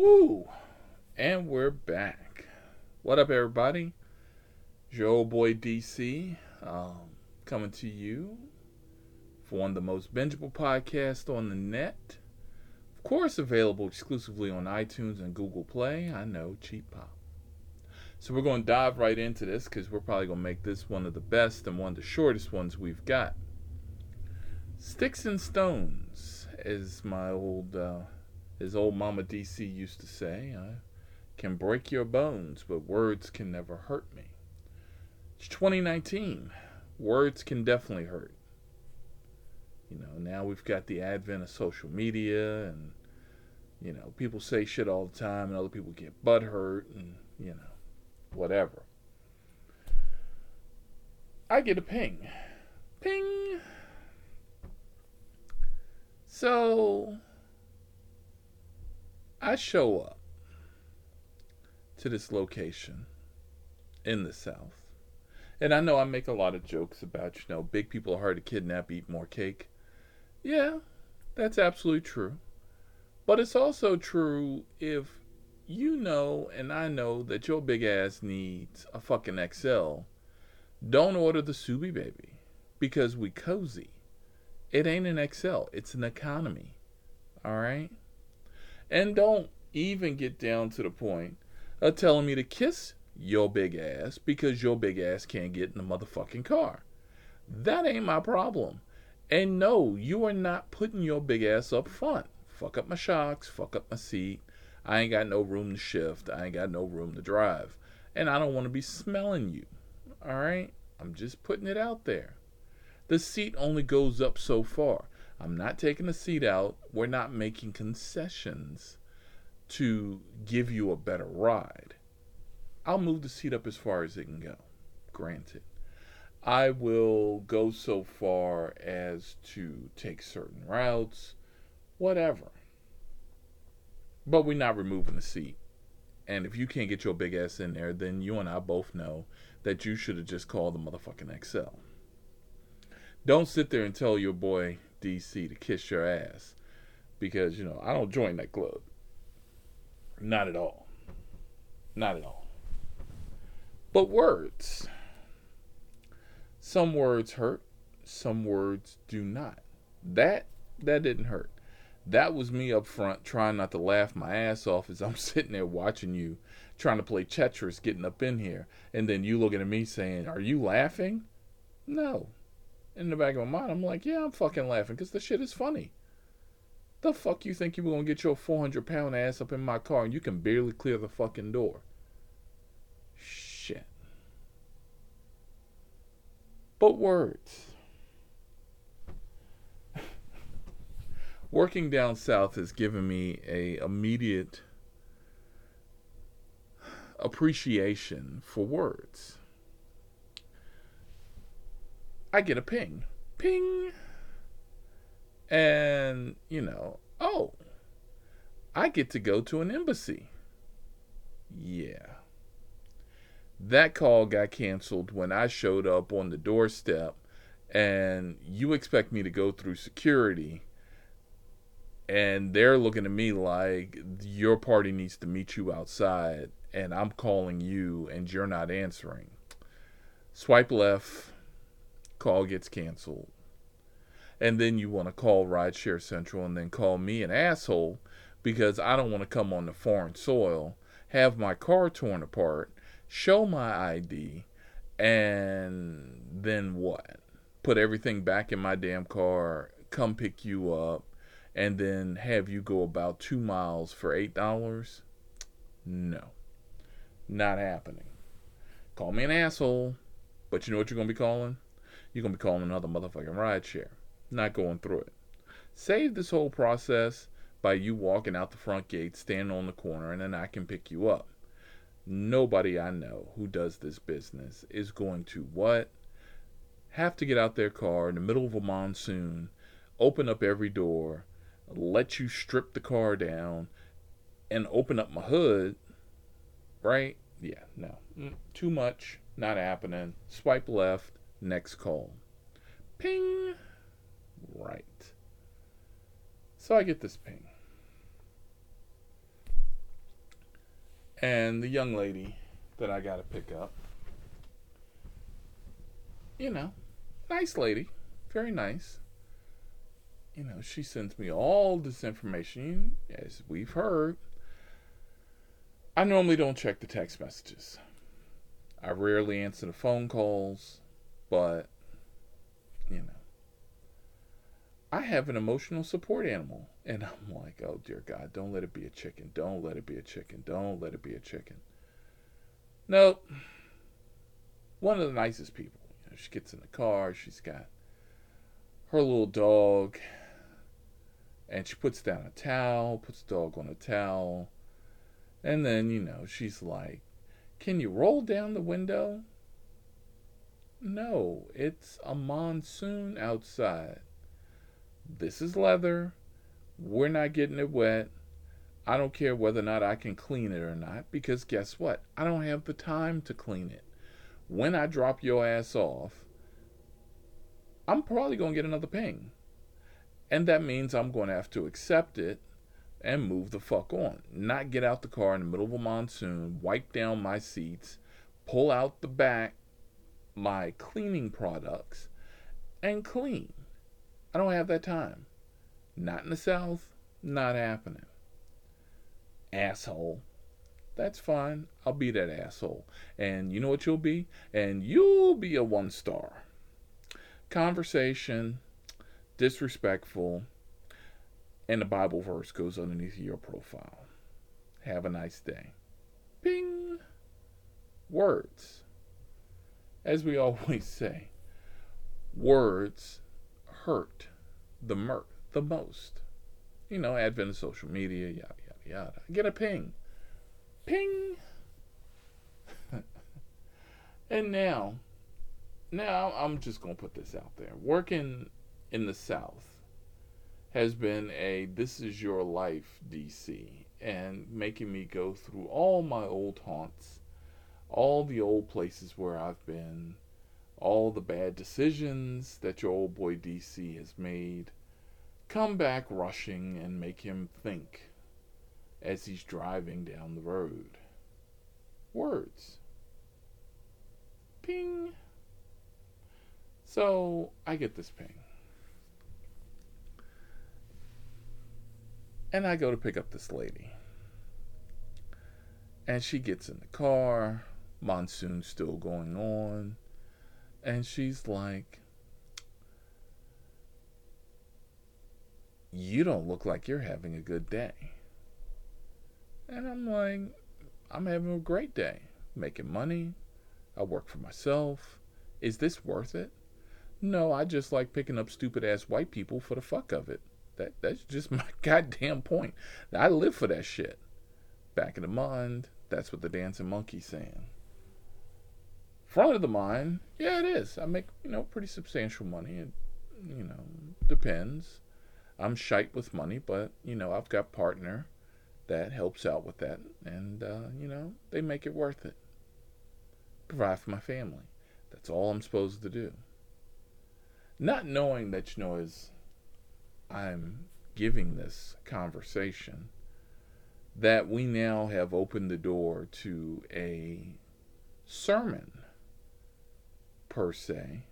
Woo! And we're back. What up, everybody? Old boy DC um, coming to you for one of the most bingeable podcasts on the net. Of course, available exclusively on iTunes and Google Play. I know, cheap pop. So we're going to dive right into this because we're probably going to make this one of the best and one of the shortest ones we've got. Sticks and stones, is my old uh, as old Mama DC used to say, I can break your bones, but words can never hurt me. It's 2019. Words can definitely hurt. You know, now we've got the advent of social media and you know, people say shit all the time and other people get butt hurt and, you know, whatever. I get a ping. Ping. So I show up to this location in the South. And I know I make a lot of jokes about, you know, big people are hard to kidnap, eat more cake. Yeah, that's absolutely true. But it's also true if you know and I know that your big ass needs a fucking XL, don't order the Subi baby because we cozy. It ain't an XL, it's an economy. All right? And don't even get down to the point of telling me to kiss your big ass because your big ass can't get in the motherfucking car. That ain't my problem. And no, you are not putting your big ass up front. Fuck up my shocks, fuck up my seat. I ain't got no room to shift. I ain't got no room to drive. And I don't want to be smelling you. All right? I'm just putting it out there. The seat only goes up so far. I'm not taking the seat out. We're not making concessions to give you a better ride. I'll move the seat up as far as it can go. Granted. I will go so far as to take certain routes, whatever. But we're not removing the seat. And if you can't get your big ass in there, then you and I both know that you should have just called the motherfucking XL. Don't sit there and tell your boy DC to kiss your ass because, you know, I don't join that club. Not at all. Not at all. But words. Some words hurt, some words do not. That that didn't hurt. That was me up front trying not to laugh my ass off as I'm sitting there watching you trying to play Tetris getting up in here and then you looking at me saying, "Are you laughing?" No, in the back of my mind, I'm like, yeah, I'm fucking laughing because the shit is funny. The fuck you think you were gonna get your 400 pound ass up in my car and you can barely clear the fucking door? Shit. But words. Working down south has given me a immediate appreciation for words. I get a ping. Ping. And, you know, oh, I get to go to an embassy. Yeah. That call got canceled when I showed up on the doorstep, and you expect me to go through security, and they're looking at me like your party needs to meet you outside, and I'm calling you, and you're not answering. Swipe left call gets canceled. And then you want to call Rideshare Central and then call me an asshole because I don't want to come on the foreign soil, have my car torn apart, show my ID, and then what? Put everything back in my damn car, come pick you up, and then have you go about two miles for $8? No. Not happening. Call me an asshole, but you know what you're going to be calling? You're going to be calling another motherfucking ride share. Not going through it. Save this whole process by you walking out the front gate, standing on the corner, and then I can pick you up. Nobody I know who does this business is going to what? Have to get out their car in the middle of a monsoon, open up every door, let you strip the car down, and open up my hood, right? Yeah, no. Mm, too much. Not happening. Swipe left Next call. Ping. Right. So I get this ping. And the young lady that I got to pick up, you know, nice lady, very nice. You know, she sends me all this information, as we've heard. I normally don't check the text messages. I rarely answer the phone calls, but, you know. I have an emotional support animal. And I'm like, oh dear God, don't let it be a chicken. Don't let it be a chicken. Don't let it be a chicken. Nope. One of the nicest people. You know, she gets in the car, she's got her little dog, and she puts down a towel, puts the dog on a towel, and then, you know, she's like, Can you roll down the window? No, it's a monsoon outside. This is leather. We're not getting it wet. I don't care whether or not I can clean it or not because guess what? I don't have the time to clean it. When I drop your ass off, I'm probably going to get another ping. And that means I'm going to have to accept it and move the fuck on. Not get out the car in the middle of a monsoon, wipe down my seats, pull out the back, my cleaning products, and clean. I don't have that time. Not in the South, not happening. Asshole. That's fine. I'll be that asshole. And you know what you'll be? And you'll be a one star. Conversation, disrespectful, and the Bible verse goes underneath your profile. Have a nice day. Ping. Words. As we always say, words hurt the mer- the most. You know, advent of social media, yada yada yada. Get a ping. Ping. and now, now I'm just gonna put this out there. Working in the South has been a this is your life DC and making me go through all my old haunts, all the old places where I've been, all the bad decisions that your old boy DC has made come back rushing and make him think as he's driving down the road. Words. Ping. So I get this ping. And I go to pick up this lady. And she gets in the car. Monsoon's still going on. And she's like, You don't look like you're having a good day. And I'm like, I'm having a great day. Making money. I work for myself. Is this worth it? No, I just like picking up stupid ass white people for the fuck of it. That that's just my goddamn point. I live for that shit. Back of the mind, that's what the dancing monkey's saying. Front of the mind, yeah, it is. I make you know pretty substantial money. It you know depends. I'm shite with money, but you know I've got partner that helps out with that, and uh, you know they make it worth it. Provide for my family. That's all I'm supposed to do. Not knowing that you know as I'm giving this conversation, that we now have opened the door to a sermon per se,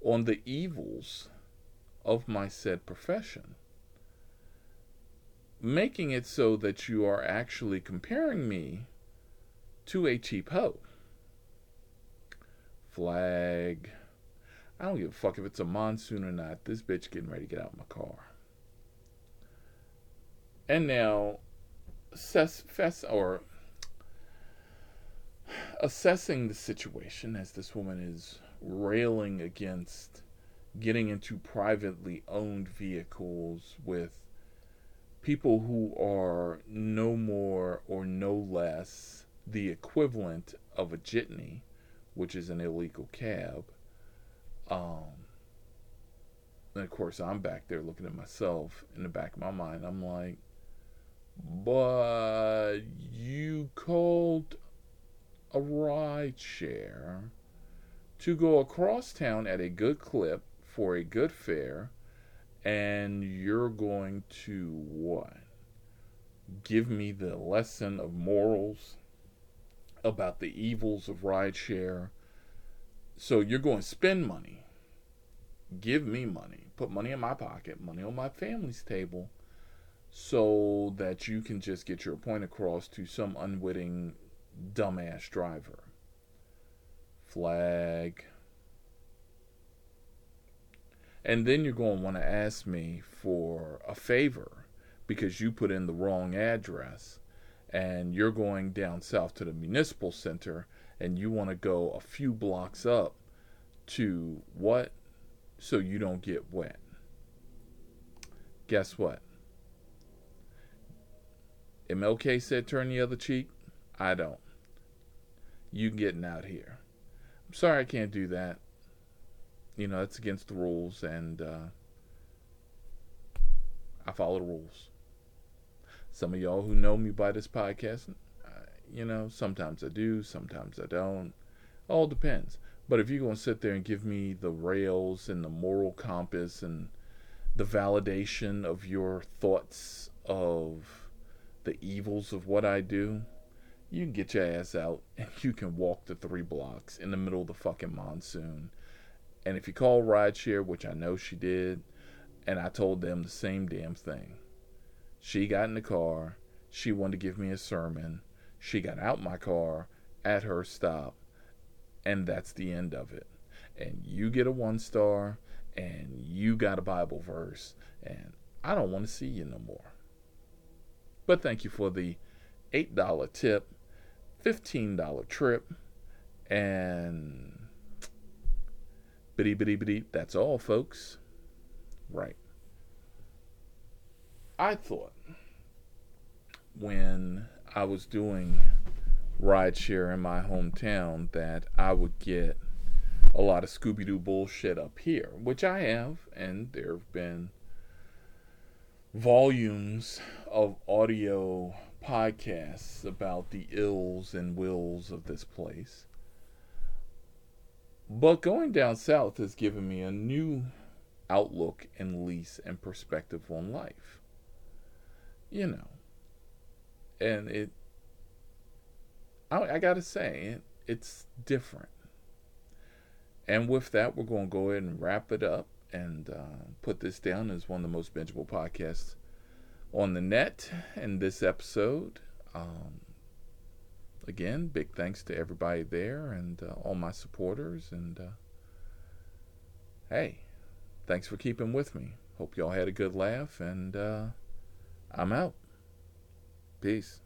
on the evils of my said profession, making it so that you are actually comparing me to a cheap hoe. Flag. I don't give a fuck if it's a monsoon or not. This bitch getting ready to get out of my car. And now, assess, fess, or assessing the situation as this woman is railing against getting into privately owned vehicles with people who are no more or no less the equivalent of a jitney, which is an illegal cab. Um, and of course, I'm back there looking at myself in the back of my mind. I'm like, but a ride share to go across town at a good clip for a good fare and you're going to what give me the lesson of morals about the evils of rideshare. So you're going to spend money. Give me money. Put money in my pocket, money on my family's table, so that you can just get your point across to some unwitting dumbass driver. Flag. And then you're going to want to ask me for a favor because you put in the wrong address and you're going down south to the municipal center and you want to go a few blocks up to what? So you don't get wet. Guess what? MLK said turn the other cheek. I don't. You getting out here. I'm sorry I can't do that. You know, that's against the rules and uh, I follow the rules. Some of y'all who know me by this podcast, uh, you know, sometimes I do, sometimes I don't. All depends. But if you're going to sit there and give me the rails and the moral compass and the validation of your thoughts of the evils of what I do, you can get your ass out and you can walk the three blocks in the middle of the fucking monsoon. And if you call rideshare, which I know she did, and I told them the same damn thing, she got in the car. She wanted to give me a sermon. She got out my car at her stop. And that's the end of it. And you get a one star and you got a Bible verse. And I don't want to see you no more. But thank you for the $8 tip, $15 trip, and bitty bitty bitty. That's all, folks. Right. I thought when I was doing rideshare in my hometown that I would get a lot of Scooby Doo bullshit up here, which I have, and there have been volumes of audio podcasts about the ills and wills of this place. But going down south has given me a new outlook and lease and perspective on life you know. And it, I, I gotta say, it, it's different. And with that, we're to go ahead and wrap it up and uh, put this down as one of the most bingeable podcasts on the net. in this episode, um, again, big thanks to everybody there and uh, all my supporters. And uh, hey, thanks for keeping with me. Hope y'all had a good laugh and. Uh, I'm out. Peace.